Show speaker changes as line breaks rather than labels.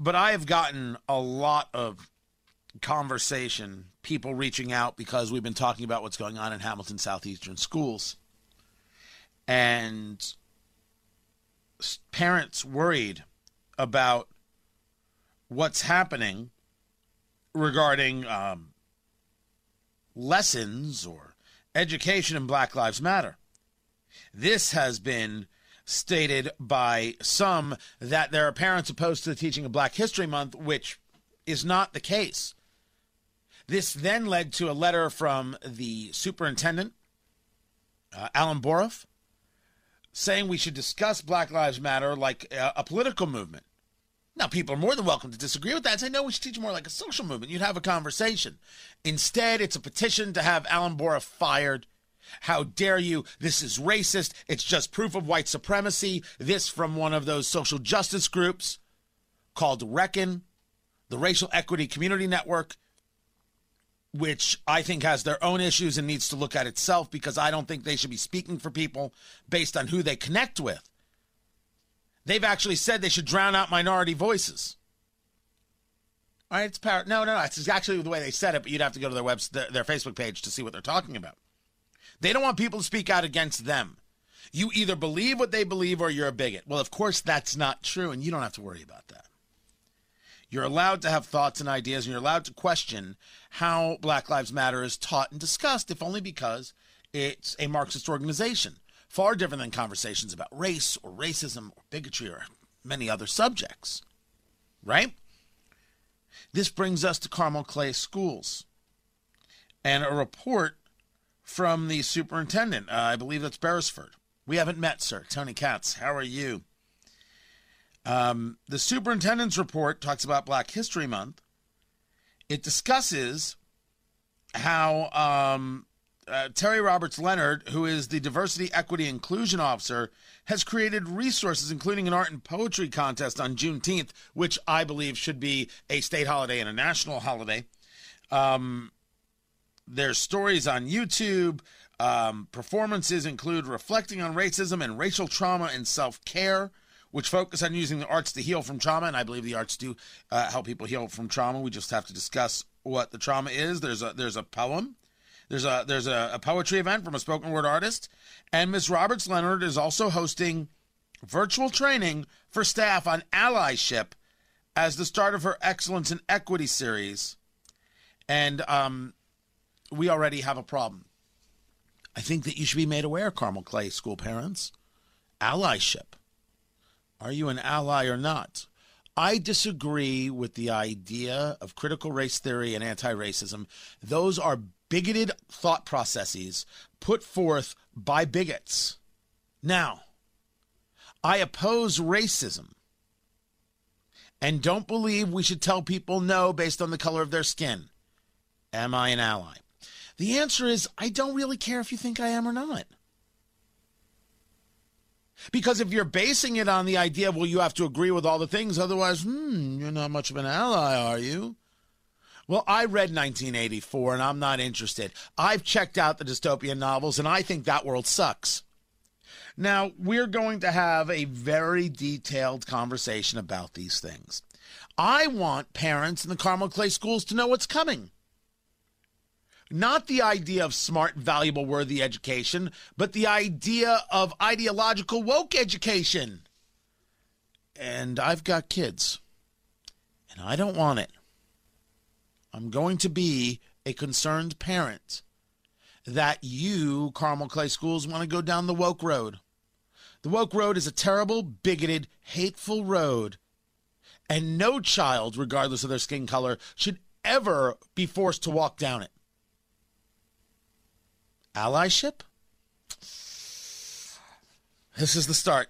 But I have gotten a lot of conversation, people reaching out because we've been talking about what's going on in Hamilton Southeastern schools. And parents worried about what's happening regarding um, lessons or education in Black Lives Matter. This has been stated by some that there are parents opposed to the teaching of Black History Month, which is not the case. This then led to a letter from the superintendent, uh, Allen Bourff, saying we should discuss Black Lives Matter like a, a political movement. Now, people are more than welcome to disagree with that and say, no, we should teach more like a social movement. You'd have a conversation. Instead, it's a petition to have Allen Bourff fired. How dare you? This is racist. It's just proof of white supremacy. This from one of those social justice groups called Reckon, the Racial Equity Community Network, which I think has their own issues and needs to look at itself because I don't think they should be speaking for people based on who they connect with. They've actually said they should drown out minority voices. All right, it's power. No, no, no. It's actually the way they said it, but you'd have to go to their web, their, their Facebook page to see what they're talking about. They don't want people to speak out against them. You either believe what they believe or you're a bigot. Well, of course, that's not true, and you don't have to worry about that. You're allowed to have thoughts and ideas, and you're allowed to question how Black Lives Matter is taught and discussed, if only because it's a Marxist organization far different than conversations about race or racism or bigotry or many other subjects. Right? This brings us to Carmel Clay Schools and a report from the superintendent. Uh, I believe that's Beresford. We haven't met, sir. Tony Katz, how are you? Um, the superintendent's report talks about Black History Month. It discusses how um, uh, Terry Roberts Leonard, who is the Diversity, Equity, Inclusion Officer, has created resources, including an art and poetry contest on Juneteenth, which I believe should be a state holiday and a national holiday. Um, there's stories on YouTube. Um, performances include reflecting on racism and racial trauma and self care, which focus on using the arts to heal from trauma. And I believe the arts do uh, help people heal from trauma. We just have to discuss what the trauma is. There's a there's a poem there's a there's a, a poetry event from a spoken word artist, and Miss Roberts Leonard is also hosting virtual training for staff on allyship as the start of her Excellence in Equity series. And um, we already have a problem. I think that you should be made aware, Carmel Clay school parents. Allyship. Are you an ally or not? I disagree with the idea of critical race theory and anti racism. Those are bigoted thought processes put forth by bigots. Now, I oppose racism and don't believe we should tell people no based on the color of their skin. Am I an ally? The answer is I don't really care if you think I am or not. Because if you're basing it on the idea, well, you have to agree with all the things, otherwise, hmm, you're not much of an ally, are you? Well, I read 1984 and I'm not interested. I've checked out the dystopian novels and I think that world sucks. Now, we're going to have a very detailed conversation about these things. I want parents in the Carmel Clay schools to know what's coming. Not the idea of smart, valuable, worthy education, but the idea of ideological woke education. And I've got kids, and I don't want it. I'm going to be a concerned parent that you, Carmel Clay Schools, want to go down the woke road. The woke road is a terrible, bigoted, hateful road. And no child, regardless of their skin color, should ever be forced to walk down it. Allyship? This is the start.